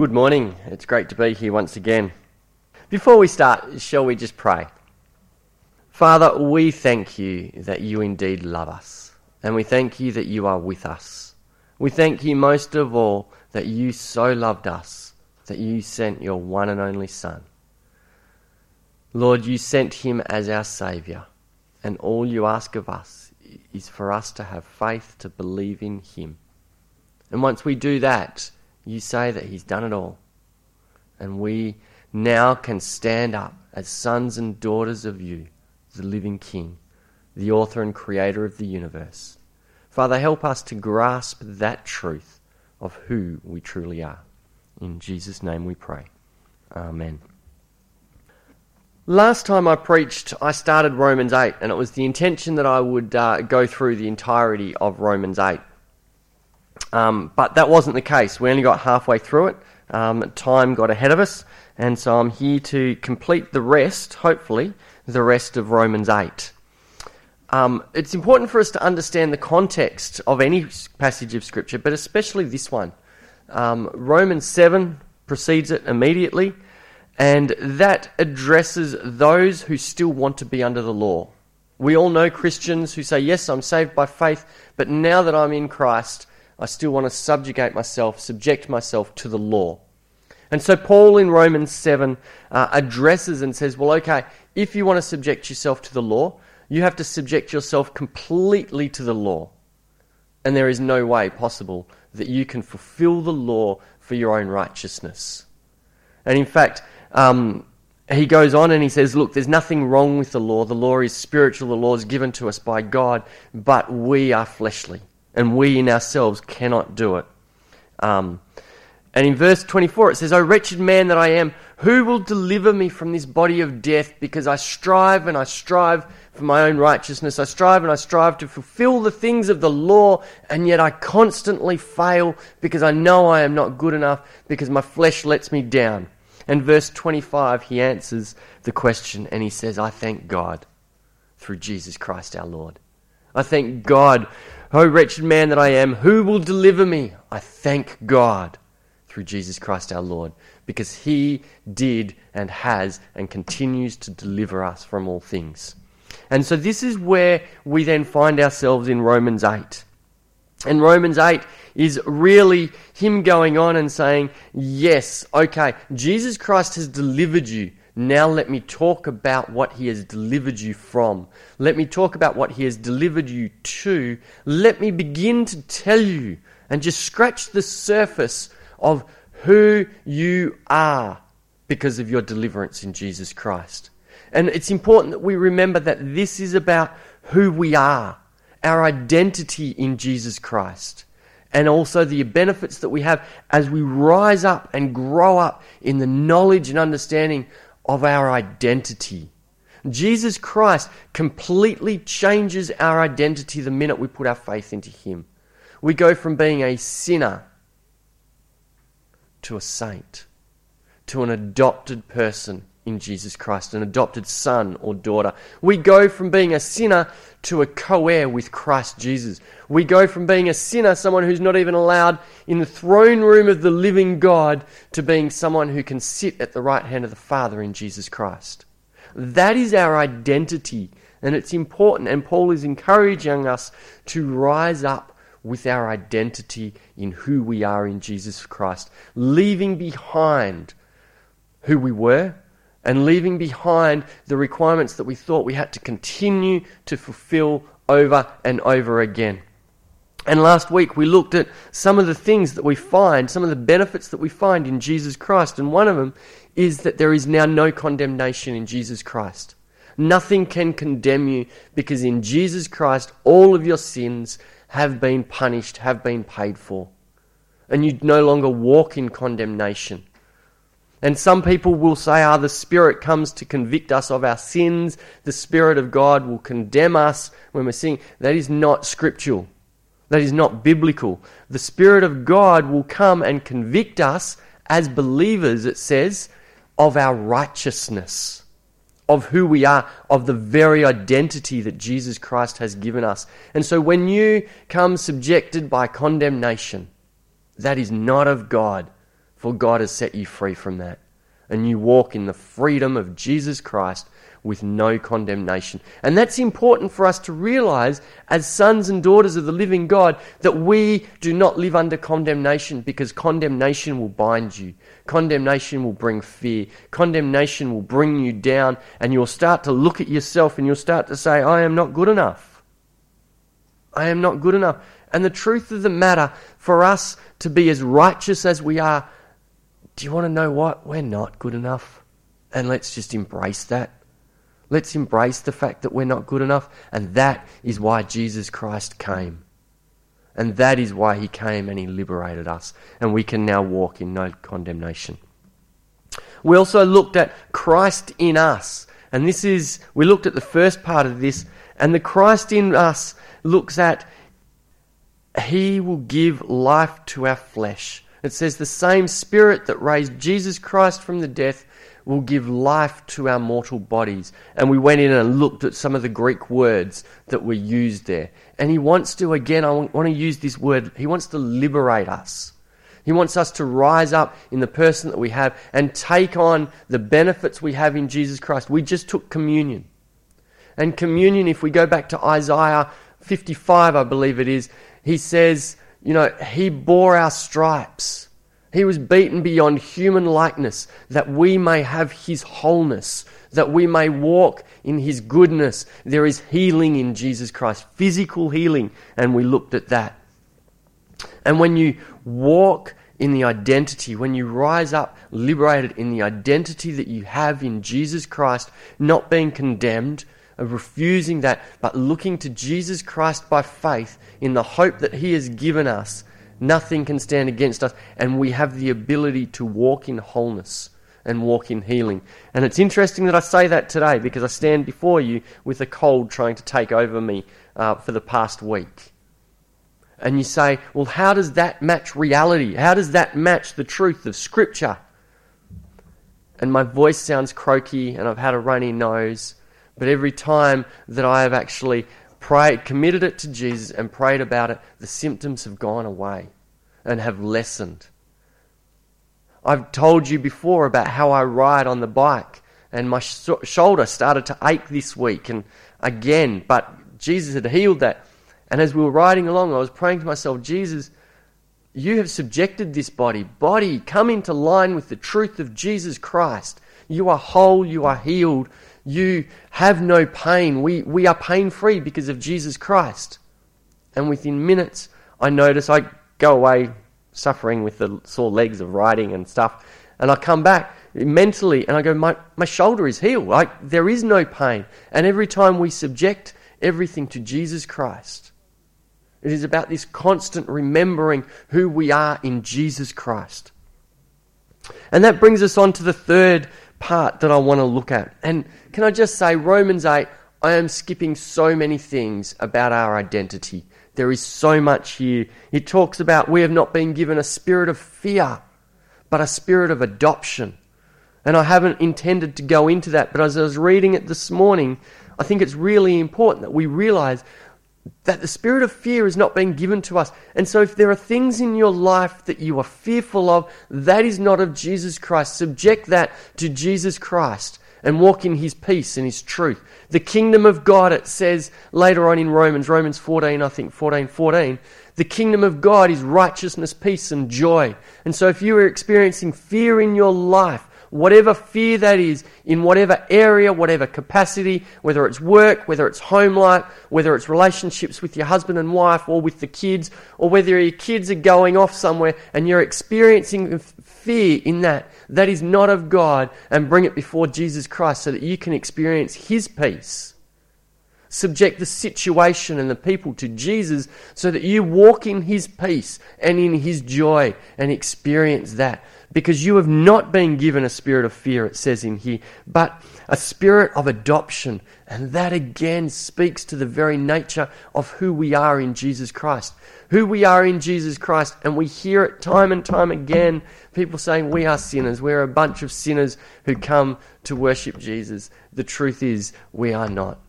Good morning. It's great to be here once again. Before we start, shall we just pray? Father, we thank you that you indeed love us, and we thank you that you are with us. We thank you most of all that you so loved us that you sent your one and only Son. Lord, you sent him as our Saviour, and all you ask of us is for us to have faith to believe in him. And once we do that, you say that He's done it all. And we now can stand up as sons and daughters of you, the living King, the author and creator of the universe. Father, help us to grasp that truth of who we truly are. In Jesus' name we pray. Amen. Last time I preached, I started Romans 8, and it was the intention that I would uh, go through the entirety of Romans 8. Um, but that wasn't the case. We only got halfway through it. Um, time got ahead of us, and so I'm here to complete the rest, hopefully, the rest of Romans 8. Um, it's important for us to understand the context of any passage of Scripture, but especially this one. Um, Romans 7 precedes it immediately, and that addresses those who still want to be under the law. We all know Christians who say, Yes, I'm saved by faith, but now that I'm in Christ, I still want to subjugate myself, subject myself to the law. And so Paul in Romans 7 uh, addresses and says, well, okay, if you want to subject yourself to the law, you have to subject yourself completely to the law. And there is no way possible that you can fulfill the law for your own righteousness. And in fact, um, he goes on and he says, Look, there's nothing wrong with the law. The law is spiritual, the law is given to us by God, but we are fleshly and we in ourselves cannot do it. Um, and in verse 24 it says, O wretched man that I am, who will deliver me from this body of death? Because I strive and I strive for my own righteousness. I strive and I strive to fulfill the things of the law, and yet I constantly fail because I know I am not good enough, because my flesh lets me down. And verse 25, he answers the question and he says, I thank God through Jesus Christ our Lord. I thank God O wretched man that I am, who will deliver me? I thank God through Jesus Christ our Lord, because he did and has and continues to deliver us from all things. And so this is where we then find ourselves in Romans 8. And Romans 8 is really him going on and saying, Yes, okay, Jesus Christ has delivered you. Now let me talk about what he has delivered you from. Let me talk about what he has delivered you to. Let me begin to tell you and just scratch the surface of who you are because of your deliverance in Jesus Christ. And it's important that we remember that this is about who we are, our identity in Jesus Christ, and also the benefits that we have as we rise up and grow up in the knowledge and understanding of our identity. Jesus Christ completely changes our identity the minute we put our faith into Him. We go from being a sinner to a saint, to an adopted person in Jesus Christ, an adopted son or daughter. We go from being a sinner to a co heir with Christ Jesus. We go from being a sinner, someone who's not even allowed in the throne room of the living God, to being someone who can sit at the right hand of the Father in Jesus Christ. That is our identity, and it's important. And Paul is encouraging us to rise up with our identity in who we are in Jesus Christ, leaving behind who we were and leaving behind the requirements that we thought we had to continue to fulfill over and over again. And last week we looked at some of the things that we find, some of the benefits that we find in Jesus Christ. And one of them is that there is now no condemnation in Jesus Christ. Nothing can condemn you because in Jesus Christ all of your sins have been punished, have been paid for. And you no longer walk in condemnation. And some people will say, ah, the Spirit comes to convict us of our sins. The Spirit of God will condemn us when we're sinning. That is not scriptural. That is not biblical. The Spirit of God will come and convict us as believers, it says, of our righteousness, of who we are, of the very identity that Jesus Christ has given us. And so when you come subjected by condemnation, that is not of God for God has set you free from that. And you walk in the freedom of Jesus Christ with no condemnation. And that's important for us to realize as sons and daughters of the living God that we do not live under condemnation because condemnation will bind you. Condemnation will bring fear. Condemnation will bring you down and you'll start to look at yourself and you'll start to say, I am not good enough. I am not good enough. And the truth of the matter, for us to be as righteous as we are, do you want to know what? We're not good enough. And let's just embrace that. Let's embrace the fact that we're not good enough. And that is why Jesus Christ came. And that is why he came and he liberated us. And we can now walk in no condemnation. We also looked at Christ in us. And this is, we looked at the first part of this. And the Christ in us looks at he will give life to our flesh. It says, The same Spirit that raised Jesus Christ from the death will give life to our mortal bodies. And we went in and looked at some of the Greek words that were used there. And he wants to, again, I want to use this word, he wants to liberate us. He wants us to rise up in the person that we have and take on the benefits we have in Jesus Christ. We just took communion. And communion, if we go back to Isaiah 55, I believe it is, he says, you know, he bore our stripes. He was beaten beyond human likeness that we may have his wholeness, that we may walk in his goodness. There is healing in Jesus Christ, physical healing, and we looked at that. And when you walk in the identity, when you rise up liberated in the identity that you have in Jesus Christ, not being condemned, refusing that, but looking to Jesus Christ by faith in the hope that He has given us, nothing can stand against us, and we have the ability to walk in wholeness and walk in healing. And it's interesting that I say that today because I stand before you with a cold trying to take over me uh, for the past week. And you say, well, how does that match reality? How does that match the truth of Scripture? And my voice sounds croaky, and I've had a runny nose but every time that I have actually prayed, committed it to Jesus and prayed about it, the symptoms have gone away and have lessened. I've told you before about how I ride on the bike and my sh- shoulder started to ache this week and again, but Jesus had healed that. And as we were riding along, I was praying to myself, Jesus, you have subjected this body. Body, come into line with the truth of Jesus Christ. You are whole, you are healed, you have no pain. We, we are pain free because of Jesus Christ. And within minutes, I notice I go away suffering with the sore legs of riding and stuff. And I come back mentally and I go, my, my shoulder is healed. Like, there is no pain. And every time we subject everything to Jesus Christ, it is about this constant remembering who we are in Jesus Christ. And that brings us on to the third part that I want to look at. And can I just say, Romans 8, I am skipping so many things about our identity. There is so much here. It talks about we have not been given a spirit of fear, but a spirit of adoption. And I haven't intended to go into that, but as I was reading it this morning, I think it's really important that we realize that the spirit of fear is not being given to us. And so, if there are things in your life that you are fearful of, that is not of Jesus Christ. Subject that to Jesus Christ and walk in his peace and his truth. The kingdom of God, it says later on in Romans, Romans 14, I think 14, 14, the kingdom of God is righteousness, peace, and joy. And so, if you are experiencing fear in your life, whatever fear that is, in whatever area, whatever capacity, whether it's work, whether it's home life, whether it's relationships with your husband and wife or with the kids, or whether your kids are going off somewhere and you're experiencing fear in that, that is not of God, and bring it before Jesus Christ so that you can experience His peace. Subject the situation and the people to Jesus so that you walk in His peace and in His joy and experience that because you have not been given a spirit of fear, it says in here, but a spirit of adoption. And that again speaks to the very nature of who we are in Jesus Christ. Who we are in Jesus Christ. And we hear it time and time again people saying, We are sinners. We're a bunch of sinners who come to worship Jesus. The truth is, we are not.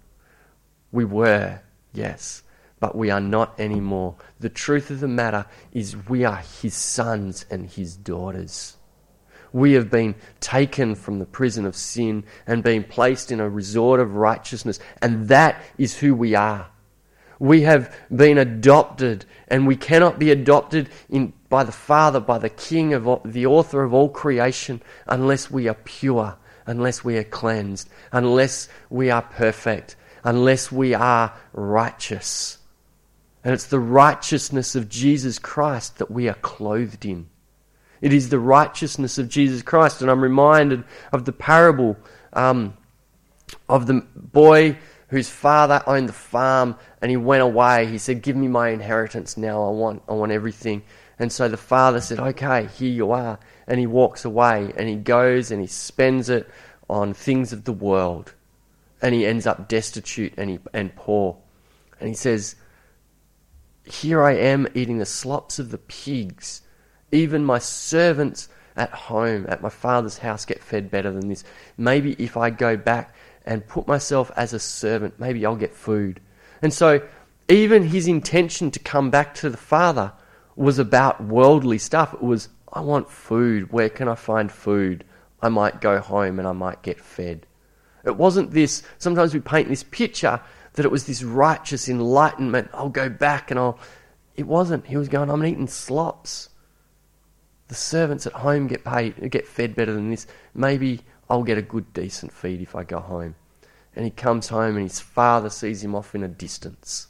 We were, yes but we are not anymore. The truth of the matter is we are his sons and his daughters. We have been taken from the prison of sin and been placed in a resort of righteousness. And that is who we are. We have been adopted, and we cannot be adopted in, by the Father, by the King, of the author of all creation, unless we are pure, unless we are cleansed, unless we are perfect, unless we are righteous. And it's the righteousness of Jesus Christ that we are clothed in. It is the righteousness of Jesus Christ. And I'm reminded of the parable um, of the boy whose father owned the farm and he went away. He said, Give me my inheritance now. I want, I want everything. And so the father said, Okay, here you are. And he walks away and he goes and he spends it on things of the world. And he ends up destitute and, he, and poor. And he says, Here I am eating the slops of the pigs even my servants at home, at my father's house, get fed better than this. Maybe if I go back and put myself as a servant, maybe I'll get food. And so, even his intention to come back to the father was about worldly stuff. It was, I want food. Where can I find food? I might go home and I might get fed. It wasn't this, sometimes we paint this picture that it was this righteous enlightenment. I'll go back and I'll. It wasn't. He was going, I'm eating slops the servants at home get paid, get fed better than this. Maybe I'll get a good, decent feed if I go home. And he comes home and his father sees him off in a distance.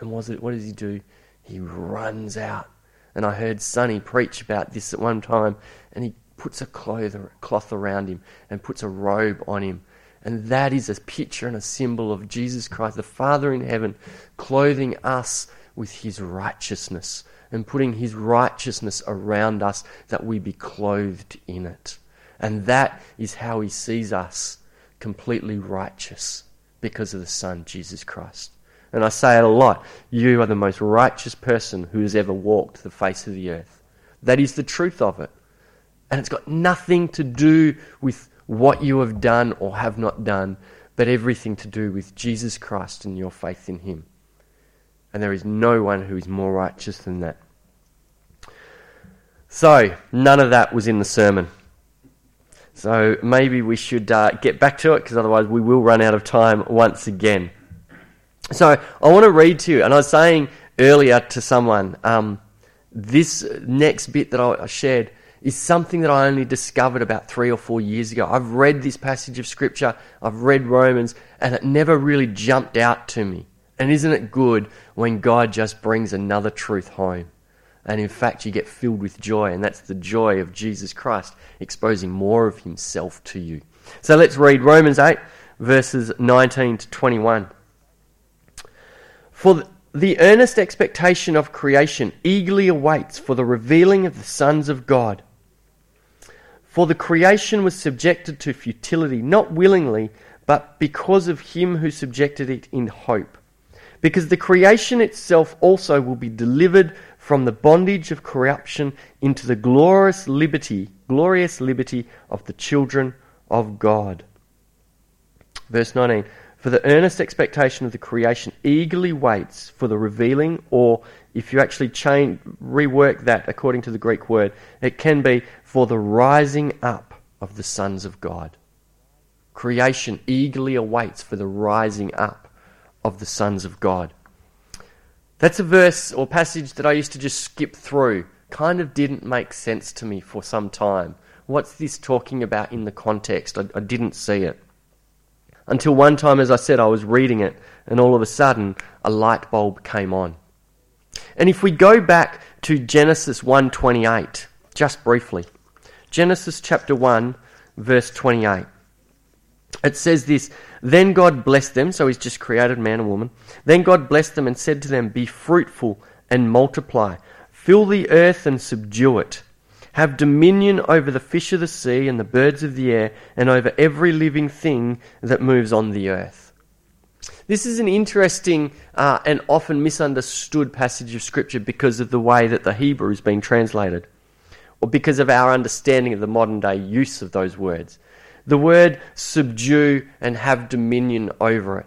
And what does he do? He runs out. And I heard Sonny preach about this at one time. And he puts a cloth around him and puts a robe on him. And that is a picture and a symbol of Jesus Christ, the Father in heaven, clothing us with his righteousness and putting his righteousness around us that we be clothed in it. And that is how he sees us completely righteous because of the Son, Jesus Christ. And I say it a lot. You are the most righteous person who has ever walked the face of the earth. That is the truth of it. And it's got nothing to do with what you have done or have not done, but everything to do with Jesus Christ and your faith in Him. And there is no one who is more righteous than that. So, none of that was in the sermon. So, maybe we should uh, get back to it because otherwise we will run out of time once again. So, I want to read to you, and I was saying earlier to someone, um, this next bit that I shared is something that I only discovered about three or four years ago. I've read this passage of Scripture, I've read Romans, and it never really jumped out to me. And isn't it good when God just brings another truth home? And in fact, you get filled with joy, and that's the joy of Jesus Christ exposing more of himself to you. So let's read Romans 8, verses 19 to 21. For the earnest expectation of creation eagerly awaits for the revealing of the sons of God. For the creation was subjected to futility, not willingly, but because of him who subjected it in hope because the creation itself also will be delivered from the bondage of corruption into the glorious liberty, glorious liberty of the children of God. Verse 19 For the earnest expectation of the creation eagerly waits for the revealing, or if you actually rework that according to the Greek word, it can be for the rising up of the sons of God. Creation eagerly awaits for the rising up of the sons of God. That's a verse or passage that I used to just skip through. Kind of didn't make sense to me for some time. What's this talking about in the context? I, I didn't see it. Until one time, as I said, I was reading it, and all of a sudden, a light bulb came on. And if we go back to Genesis 1:28, just briefly, Genesis chapter 1, verse 28. It says this Then God blessed them, so He's just created man and woman. Then God blessed them and said to them, Be fruitful and multiply, fill the earth and subdue it. Have dominion over the fish of the sea and the birds of the air, and over every living thing that moves on the earth. This is an interesting uh, and often misunderstood passage of Scripture because of the way that the Hebrew has been translated, or because of our understanding of the modern day use of those words. The word subdue and have dominion over it.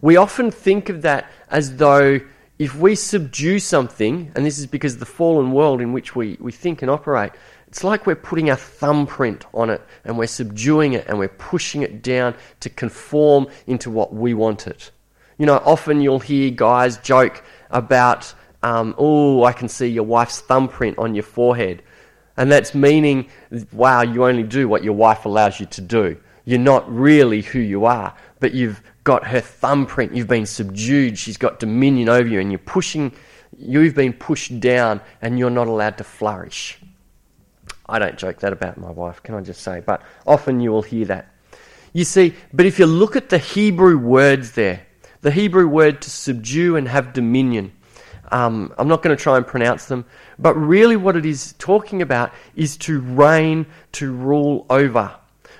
We often think of that as though if we subdue something, and this is because of the fallen world in which we, we think and operate, it's like we're putting a thumbprint on it and we're subduing it and we're pushing it down to conform into what we want it. You know, often you'll hear guys joke about, um, oh, I can see your wife's thumbprint on your forehead. And that's meaning, wow, you only do what your wife allows you to do. You're not really who you are, but you've got her thumbprint. You've been subdued. She's got dominion over you, and you're pushing, you've been pushed down, and you're not allowed to flourish. I don't joke that about my wife, can I just say? But often you will hear that. You see, but if you look at the Hebrew words there, the Hebrew word to subdue and have dominion, um, I'm not going to try and pronounce them, but really what it is talking about is to reign, to rule over,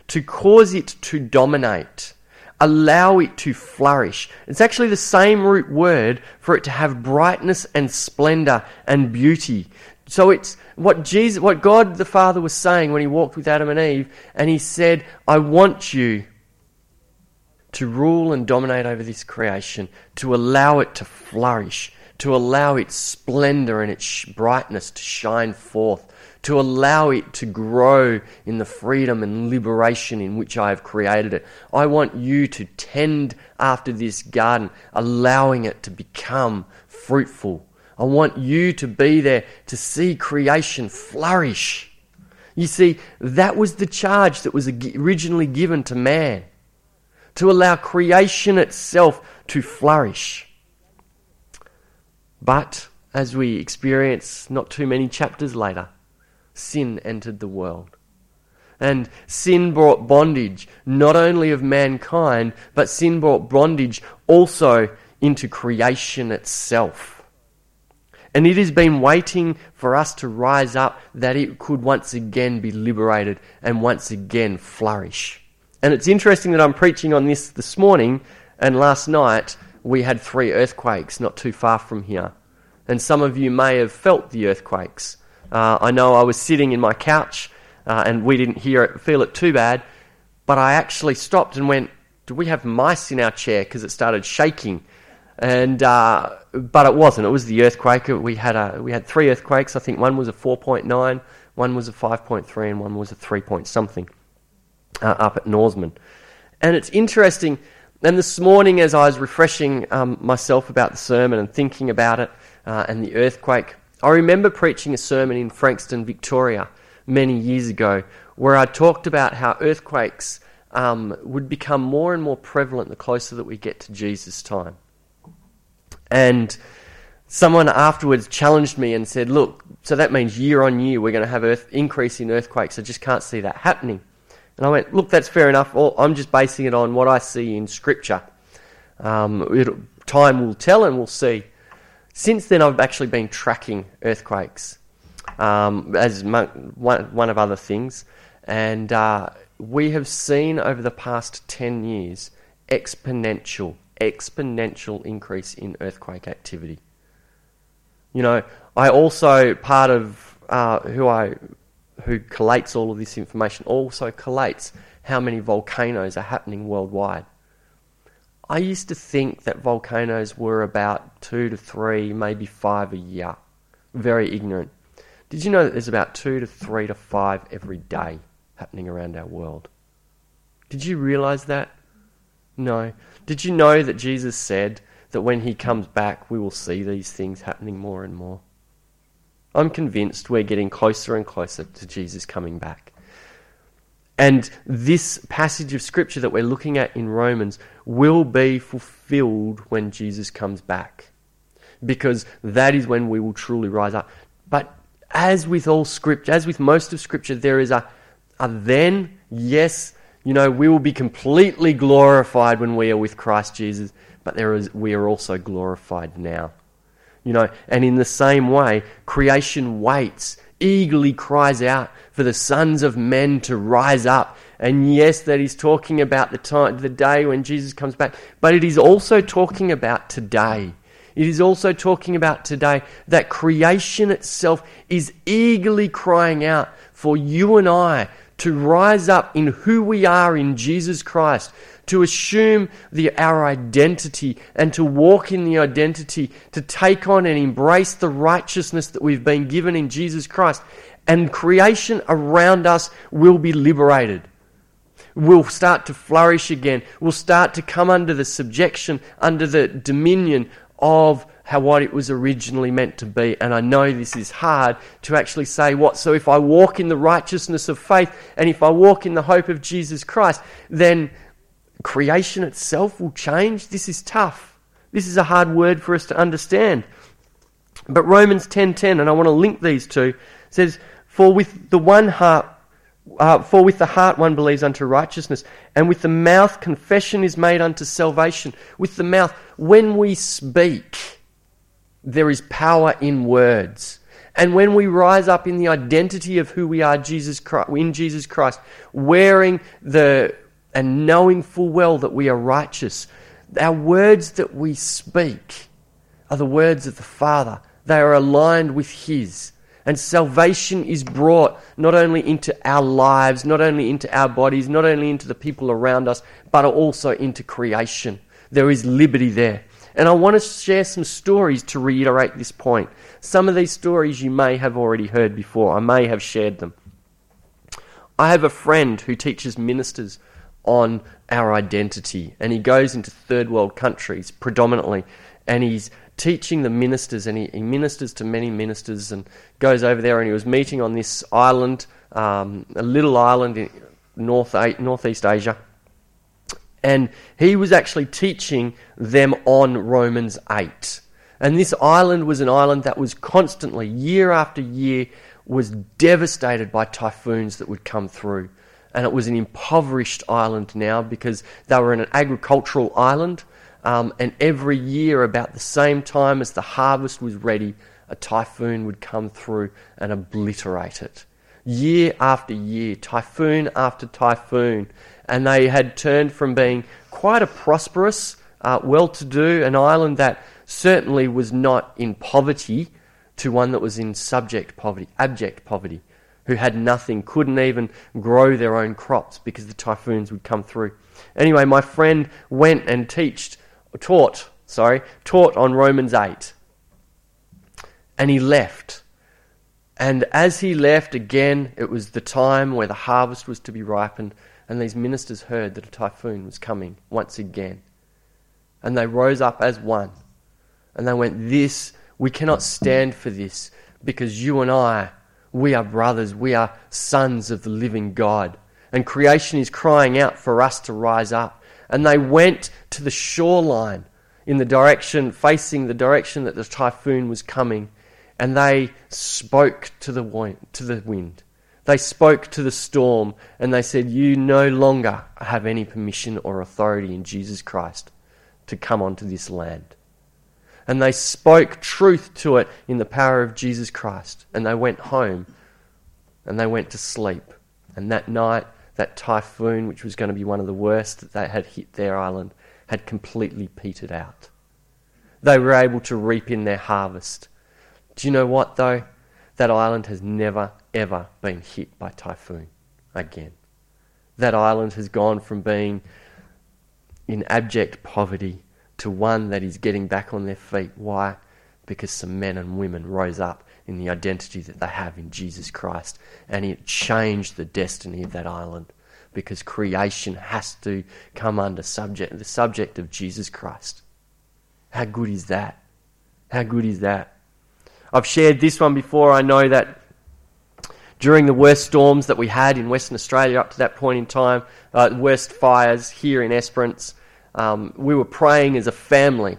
to cause it to dominate, allow it to flourish. It's actually the same root word for it to have brightness and splendor and beauty. So it's what Jesus, what God the Father was saying when he walked with Adam and Eve, and he said, I want you to rule and dominate over this creation, to allow it to flourish, to allow its splendor and its brightness to shine forth, to allow it to grow in the freedom and liberation in which I have created it. I want you to tend after this garden, allowing it to become fruitful. I want you to be there to see creation flourish. You see, that was the charge that was originally given to man to allow creation itself to flourish. But as we experience not too many chapters later, sin entered the world. And sin brought bondage not only of mankind, but sin brought bondage also into creation itself. And it has been waiting for us to rise up that it could once again be liberated and once again flourish. And it's interesting that I'm preaching on this this morning, and last night we had three earthquakes not too far from here. And some of you may have felt the earthquakes. Uh, I know I was sitting in my couch uh, and we didn't hear it, feel it too bad, but I actually stopped and went, Do we have mice in our chair? Because it started shaking. And uh, but it wasn't. It was the earthquake. We had a we had three earthquakes. I think one was a 4.9, one was a 5.3, and one was a 3 point something uh, up at Norseman. And it's interesting. And this morning, as I was refreshing um, myself about the sermon and thinking about it uh, and the earthquake, I remember preaching a sermon in Frankston, Victoria, many years ago, where I talked about how earthquakes um, would become more and more prevalent the closer that we get to Jesus' time. And someone afterwards challenged me and said, Look, so that means year on year we're going to have earth increase in earthquakes. I just can't see that happening. And I went, look, that's fair enough. I'm just basing it on what I see in Scripture. Um, time will tell and we'll see. Since then, I've actually been tracking earthquakes um, as one, one of other things. And uh, we have seen over the past 10 years exponential, exponential increase in earthquake activity. You know, I also, part of uh, who I who collates all of this information, also collates how many volcanoes are happening worldwide. I used to think that volcanoes were about two to three, maybe five a year. Very ignorant. Did you know that there's about two to three to five every day happening around our world? Did you realize that? No. Did you know that Jesus said that when he comes back, we will see these things happening more and more? I'm convinced we're getting closer and closer to Jesus coming back. And this passage of scripture that we're looking at in Romans will be fulfilled when Jesus comes back. Because that is when we will truly rise up. But as with all scripture, as with most of scripture, there is a, a then, yes, you know, we will be completely glorified when we are with Christ Jesus, but there is, we are also glorified now. You know, and in the same way, creation waits, eagerly cries out for the sons of men to rise up. And yes, that is talking about the time, the day when Jesus comes back, but it is also talking about today. It is also talking about today that creation itself is eagerly crying out for you and I to rise up in who we are in Jesus Christ, to assume the, our identity and to walk in the identity, to take on and embrace the righteousness that we've been given in Jesus Christ, and creation around us will be liberated. Will start to flourish again. Will start to come under the subjection, under the dominion of how what it was originally meant to be. And I know this is hard to actually say what. So if I walk in the righteousness of faith and if I walk in the hope of Jesus Christ, then creation itself will change. This is tough. This is a hard word for us to understand. But Romans 10:10 and I want to link these two says for with the one heart uh, for with the heart one believes unto righteousness, and with the mouth confession is made unto salvation. With the mouth, when we speak, there is power in words. And when we rise up in the identity of who we are Jesus Christ, in Jesus Christ, wearing the and knowing full well that we are righteous, our words that we speak are the words of the Father. They are aligned with His. And salvation is brought not only into our lives, not only into our bodies, not only into the people around us, but also into creation. There is liberty there. And I want to share some stories to reiterate this point. Some of these stories you may have already heard before, I may have shared them. I have a friend who teaches ministers on our identity, and he goes into third world countries predominantly, and he's teaching the ministers, and he, he ministers to many ministers, and goes over there, and he was meeting on this island, um, a little island in North, Northeast Asia and he was actually teaching them on Romans 8. And this island was an island that was constantly, year after year, was devastated by typhoons that would come through. And it was an impoverished island now because they were an agricultural island. Um, and every year, about the same time as the harvest was ready, a typhoon would come through and obliterate it. Year after year, typhoon after typhoon and they had turned from being quite a prosperous, uh, well to do, an island that certainly was not in poverty, to one that was in subject poverty, abject poverty, who had nothing, couldn't even grow their own crops because the typhoons would come through. Anyway, my friend went and teached, taught, sorry, taught on Romans 8. And he left. And as he left again, it was the time where the harvest was to be ripened and these ministers heard that a typhoon was coming once again. And they rose up as one. And they went, This, we cannot stand for this because you and I, we are brothers, we are sons of the living God. And creation is crying out for us to rise up. And they went to the shoreline in the direction, facing the direction that the typhoon was coming. And they spoke to the wind. To the wind they spoke to the storm and they said, You no longer have any permission or authority in Jesus Christ to come onto this land. And they spoke truth to it in the power of Jesus Christ. And they went home and they went to sleep. And that night, that typhoon, which was going to be one of the worst that they had hit their island, had completely petered out. They were able to reap in their harvest. Do you know what, though? That island has never, ever been hit by typhoon again. That island has gone from being in abject poverty to one that is getting back on their feet. Why? Because some men and women rose up in the identity that they have in Jesus Christ, and it changed the destiny of that island. Because creation has to come under subject the subject of Jesus Christ. How good is that? How good is that? I've shared this one before. I know that during the worst storms that we had in Western Australia up to that point in time, uh, worst fires here in Esperance, um, we were praying as a family.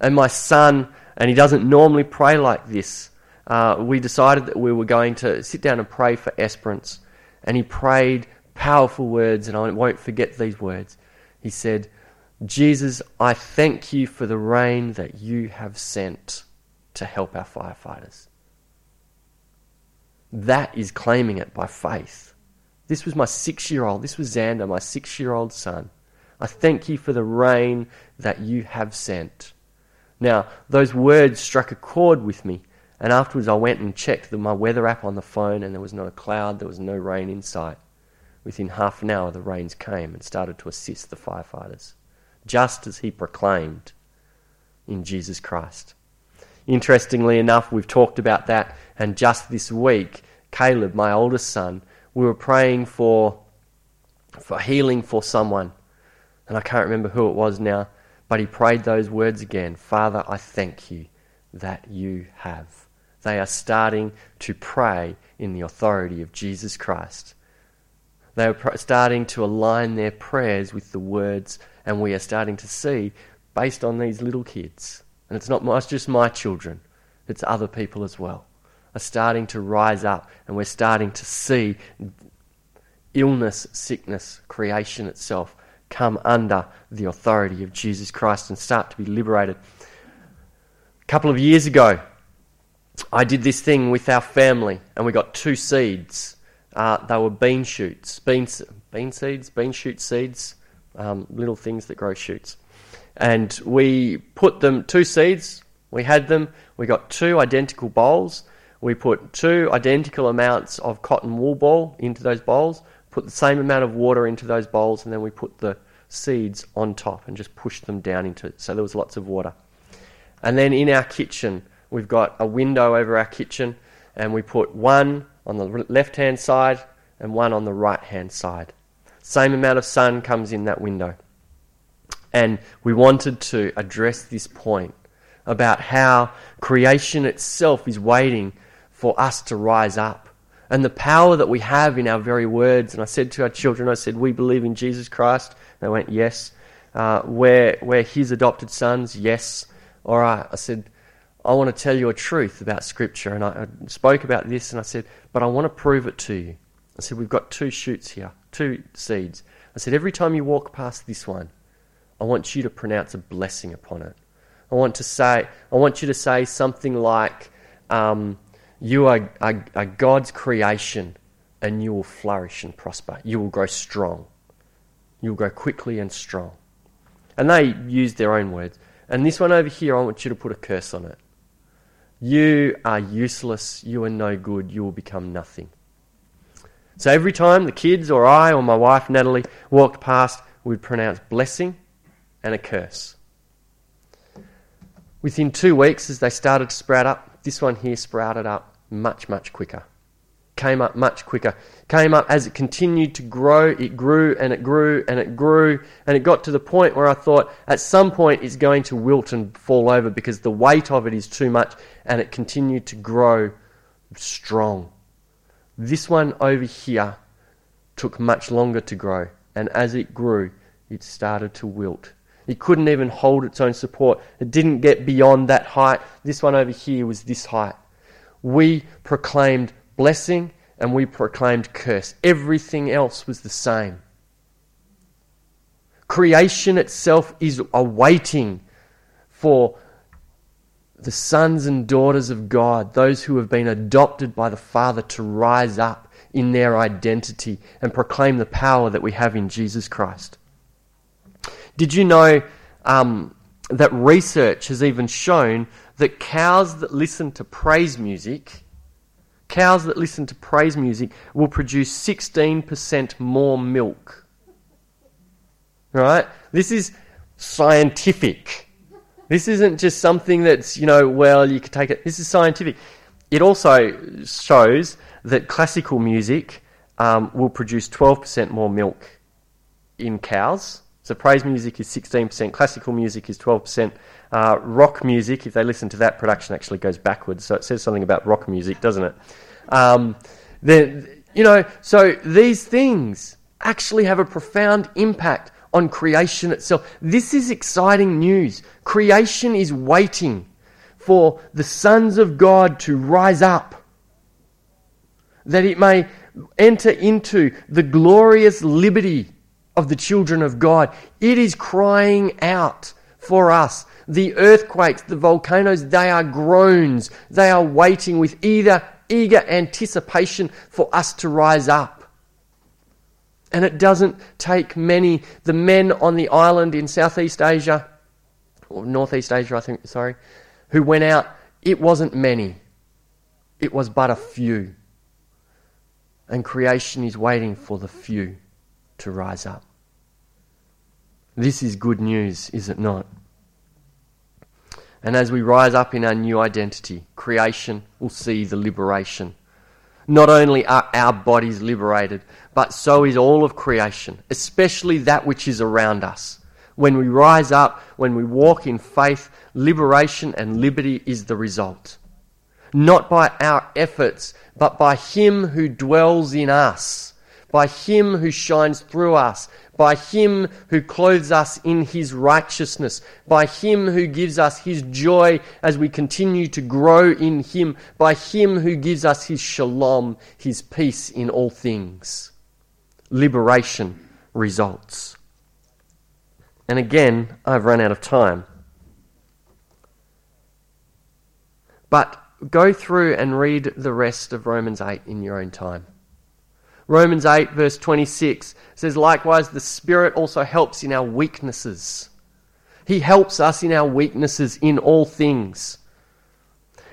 And my son, and he doesn't normally pray like this, uh, we decided that we were going to sit down and pray for Esperance. And he prayed powerful words, and I won't forget these words. He said, Jesus, I thank you for the rain that you have sent to help our firefighters. That is claiming it by faith. This was my six year old, this was Xander, my six year old son. I thank you for the rain that you have sent. Now, those words struck a chord with me, and afterwards I went and checked my weather app on the phone, and there was not a cloud, there was no rain in sight. Within half an hour, the rains came and started to assist the firefighters, just as he proclaimed in Jesus Christ. Interestingly enough, we've talked about that, and just this week, Caleb, my oldest son, we were praying for, for healing for someone. And I can't remember who it was now, but he prayed those words again Father, I thank you that you have. They are starting to pray in the authority of Jesus Christ. They are pr- starting to align their prayers with the words, and we are starting to see, based on these little kids, and it's not it's just my children, it's other people as well, are starting to rise up, and we're starting to see illness, sickness, creation itself come under the authority of Jesus Christ and start to be liberated. A couple of years ago, I did this thing with our family, and we got two seeds. Uh, they were bean shoots, bean, bean seeds, bean shoot seeds, um, little things that grow shoots. And we put them, two seeds, we had them, we got two identical bowls. We put two identical amounts of cotton wool ball into those bowls, put the same amount of water into those bowls, and then we put the seeds on top and just pushed them down into it. So there was lots of water. And then in our kitchen, we've got a window over our kitchen, and we put one on the left hand side and one on the right hand side. Same amount of sun comes in that window. And we wanted to address this point about how creation itself is waiting for us to rise up. And the power that we have in our very words. And I said to our children, I said, We believe in Jesus Christ. They went, Yes. Uh, we're, we're his adopted sons. Yes. All right. I said, I want to tell you a truth about Scripture. And I, I spoke about this and I said, But I want to prove it to you. I said, We've got two shoots here, two seeds. I said, Every time you walk past this one, I want you to pronounce a blessing upon it. I want to say, I want you to say something like, um, "You are, are, are God's creation, and you will flourish and prosper. You will grow strong. You will grow quickly and strong." And they used their own words. And this one over here, I want you to put a curse on it. You are useless. You are no good. You will become nothing. So every time the kids or I or my wife Natalie walked past, we'd pronounce blessing and a curse. Within two weeks, as they started to sprout up, this one here sprouted up much, much quicker. Came up much quicker. Came up as it continued to grow, it grew and it grew and it grew, and it got to the point where I thought at some point it's going to wilt and fall over because the weight of it is too much, and it continued to grow strong. This one over here took much longer to grow, and as it grew, it started to wilt it couldn't even hold its own support. It didn't get beyond that height. This one over here was this height. We proclaimed blessing and we proclaimed curse. Everything else was the same. Creation itself is awaiting for the sons and daughters of God, those who have been adopted by the Father, to rise up in their identity and proclaim the power that we have in Jesus Christ. Did you know um, that research has even shown that cows that listen to praise music, cows that listen to praise music will produce 16% more milk? Right? This is scientific. This isn't just something that's, you know, well, you could take it. This is scientific. It also shows that classical music um, will produce 12% more milk in cows so praise music is 16%, classical music is 12%, uh, rock music, if they listen to that, production actually goes backwards. So it says something about rock music, doesn't it? Um, then, you know, so these things actually have a profound impact on creation itself. This is exciting news. Creation is waiting for the sons of God to rise up, that it may enter into the glorious liberty of the children of God. It is crying out for us. The earthquakes, the volcanoes, they are groans. They are waiting with either eager anticipation for us to rise up. And it doesn't take many. The men on the island in Southeast Asia, or Northeast Asia, I think, sorry, who went out, it wasn't many. It was but a few. And creation is waiting for the few to rise up. This is good news, is it not? And as we rise up in our new identity, creation will see the liberation. Not only are our bodies liberated, but so is all of creation, especially that which is around us. When we rise up, when we walk in faith, liberation and liberty is the result. Not by our efforts, but by Him who dwells in us, by Him who shines through us, by Him who clothes us in His righteousness, by Him who gives us His joy as we continue to grow in Him, by Him who gives us His shalom, His peace in all things. Liberation results. And again, I've run out of time. But go through and read the rest of Romans 8 in your own time. Romans 8, verse 26 says, Likewise, the Spirit also helps in our weaknesses. He helps us in our weaknesses in all things.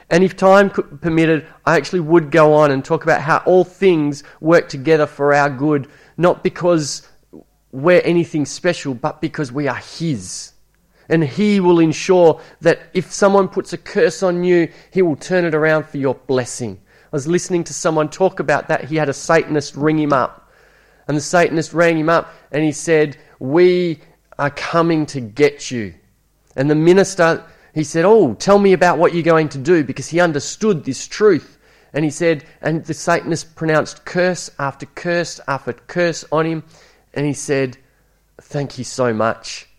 And if time permitted, I actually would go on and talk about how all things work together for our good, not because we're anything special, but because we are His. And He will ensure that if someone puts a curse on you, He will turn it around for your blessing. Was listening to someone talk about that. He had a Satanist ring him up. And the Satanist rang him up and he said, We are coming to get you. And the minister, he said, Oh, tell me about what you're going to do because he understood this truth. And he said, and the Satanist pronounced curse after curse after curse on him. And he said, Thank you so much.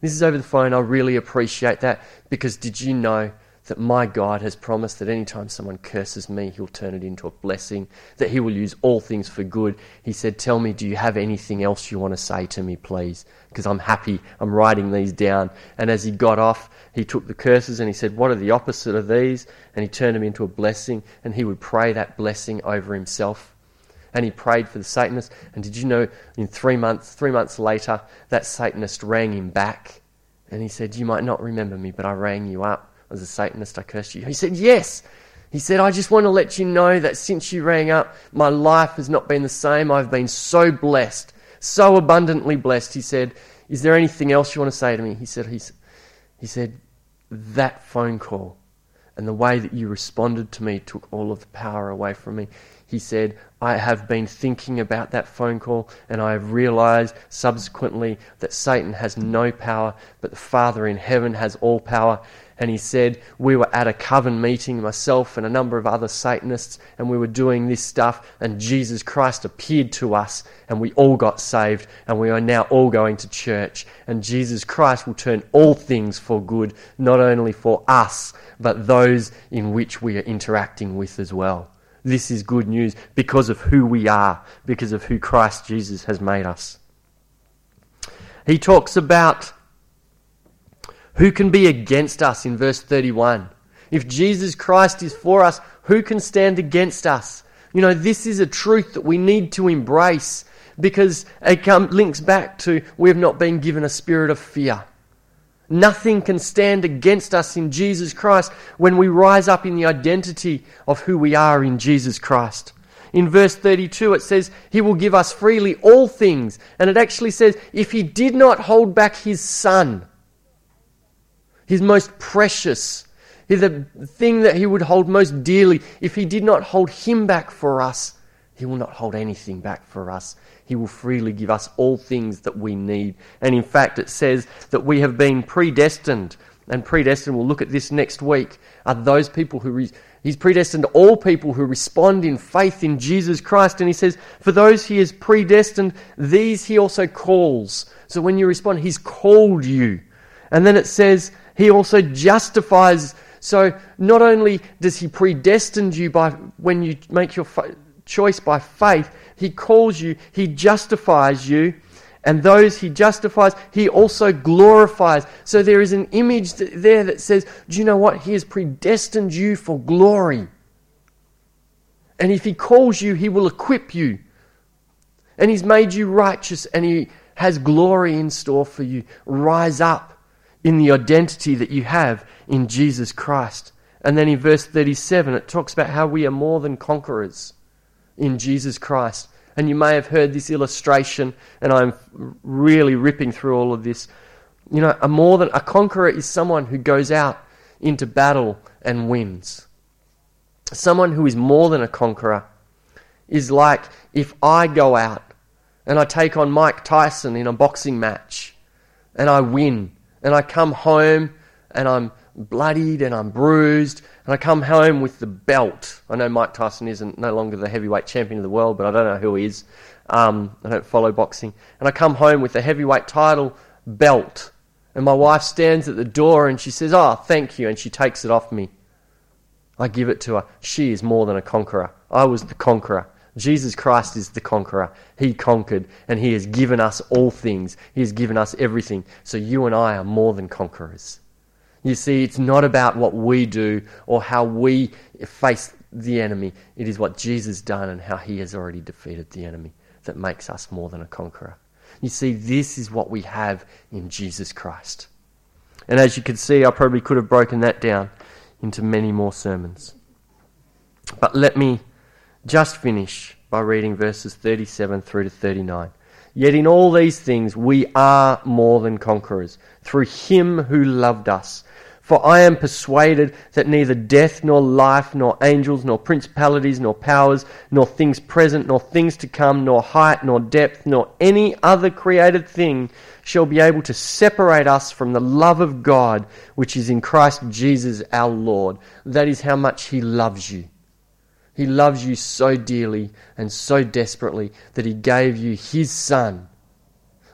This is over the phone. I really appreciate that because did you know that my God has promised that anytime someone curses me, he'll turn it into a blessing, that he will use all things for good. He said, Tell me, do you have anything else you want to say to me, please? Because I'm happy. I'm writing these down. And as he got off, he took the curses and he said, What are the opposite of these? And he turned them into a blessing, and he would pray that blessing over himself. And he prayed for the Satanist. And did you know, in three months, three months later, that Satanist rang him back. And he said, You might not remember me, but I rang you up as a Satanist, I cursed you. He said, Yes. He said, I just want to let you know that since you rang up, my life has not been the same. I've been so blessed, so abundantly blessed. He said, Is there anything else you want to say to me? He said, He, he said, That phone call and the way that you responded to me took all of the power away from me. He said, I have been thinking about that phone call and I have realized subsequently that Satan has no power, but the Father in heaven has all power and he said, We were at a coven meeting, myself and a number of other Satanists, and we were doing this stuff, and Jesus Christ appeared to us, and we all got saved, and we are now all going to church. And Jesus Christ will turn all things for good, not only for us, but those in which we are interacting with as well. This is good news because of who we are, because of who Christ Jesus has made us. He talks about who can be against us in verse 31? If Jesus Christ is for us, who can stand against us? You know, this is a truth that we need to embrace because it links back to we have not been given a spirit of fear. Nothing can stand against us in Jesus Christ when we rise up in the identity of who we are in Jesus Christ. In verse 32, it says, He will give us freely all things. And it actually says, If He did not hold back His Son, his most precious, the thing that he would hold most dearly. If he did not hold him back for us, he will not hold anything back for us. He will freely give us all things that we need. And in fact, it says that we have been predestined. And predestined, we'll look at this next week, are those people who. Re- He's predestined all people who respond in faith in Jesus Christ. And he says, For those he has predestined, these he also calls. So when you respond, he's called you. And then it says, he also justifies. So not only does he predestine you by when you make your fa- choice by faith, he calls you, he justifies you, and those he justifies, he also glorifies. So there is an image there that says, Do you know what? He has predestined you for glory. And if he calls you, he will equip you. And he's made you righteous and he has glory in store for you. Rise up in the identity that you have in Jesus Christ. And then in verse 37, it talks about how we are more than conquerors in Jesus Christ. And you may have heard this illustration, and I'm really ripping through all of this. You know, a more than a conqueror is someone who goes out into battle and wins. Someone who is more than a conqueror is like if I go out and I take on Mike Tyson in a boxing match and I win and I come home and I'm bloodied and I'm bruised and I come home with the belt. I know Mike Tyson isn't no longer the heavyweight champion of the world, but I don't know who he is. Um, I don't follow boxing. And I come home with the heavyweight title belt. And my wife stands at the door and she says, Oh, thank you. And she takes it off me. I give it to her. She is more than a conqueror. I was the conqueror. Jesus Christ is the conqueror. He conquered and He has given us all things. He has given us everything. So you and I are more than conquerors. You see, it's not about what we do or how we face the enemy. It is what Jesus done and how He has already defeated the enemy that makes us more than a conqueror. You see, this is what we have in Jesus Christ. And as you can see, I probably could have broken that down into many more sermons. But let me just finish by reading verses 37 through to 39. Yet in all these things we are more than conquerors through him who loved us. For I am persuaded that neither death, nor life, nor angels, nor principalities, nor powers, nor things present, nor things to come, nor height, nor depth, nor any other created thing shall be able to separate us from the love of God which is in Christ Jesus our Lord. That is how much He loves you. He loves you so dearly and so desperately that He gave you His Son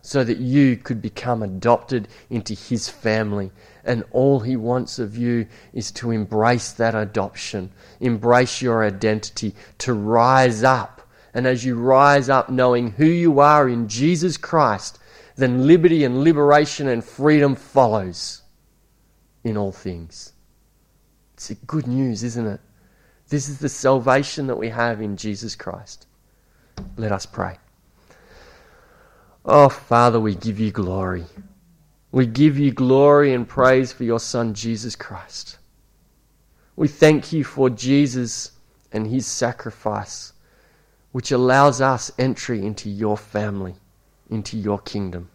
so that you could become adopted into His family and all He wants of you is to embrace that adoption, embrace your identity, to rise up. And as you rise up knowing who you are in Jesus Christ, then liberty and liberation and freedom follows in all things. It's good news, isn't it? This is the salvation that we have in Jesus Christ. Let us pray. Oh, Father, we give you glory. We give you glory and praise for your Son, Jesus Christ. We thank you for Jesus and his sacrifice, which allows us entry into your family, into your kingdom.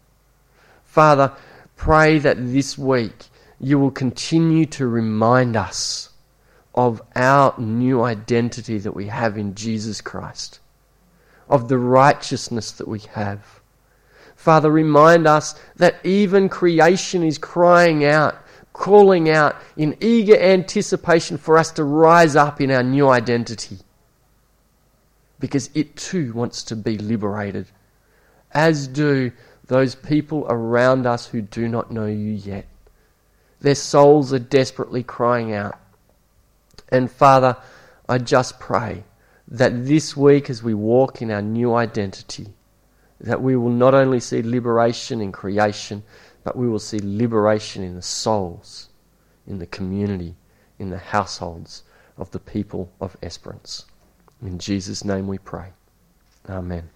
Father, pray that this week you will continue to remind us of our new identity that we have in Jesus Christ, of the righteousness that we have Father, remind us that even creation is crying out, calling out in eager anticipation for us to rise up in our new identity. Because it too wants to be liberated, as do those people around us who do not know you yet. Their souls are desperately crying out. And Father, I just pray that this week as we walk in our new identity, that we will not only see liberation in creation, but we will see liberation in the souls, in the community, in the households of the people of Esperance. In Jesus' name we pray. Amen.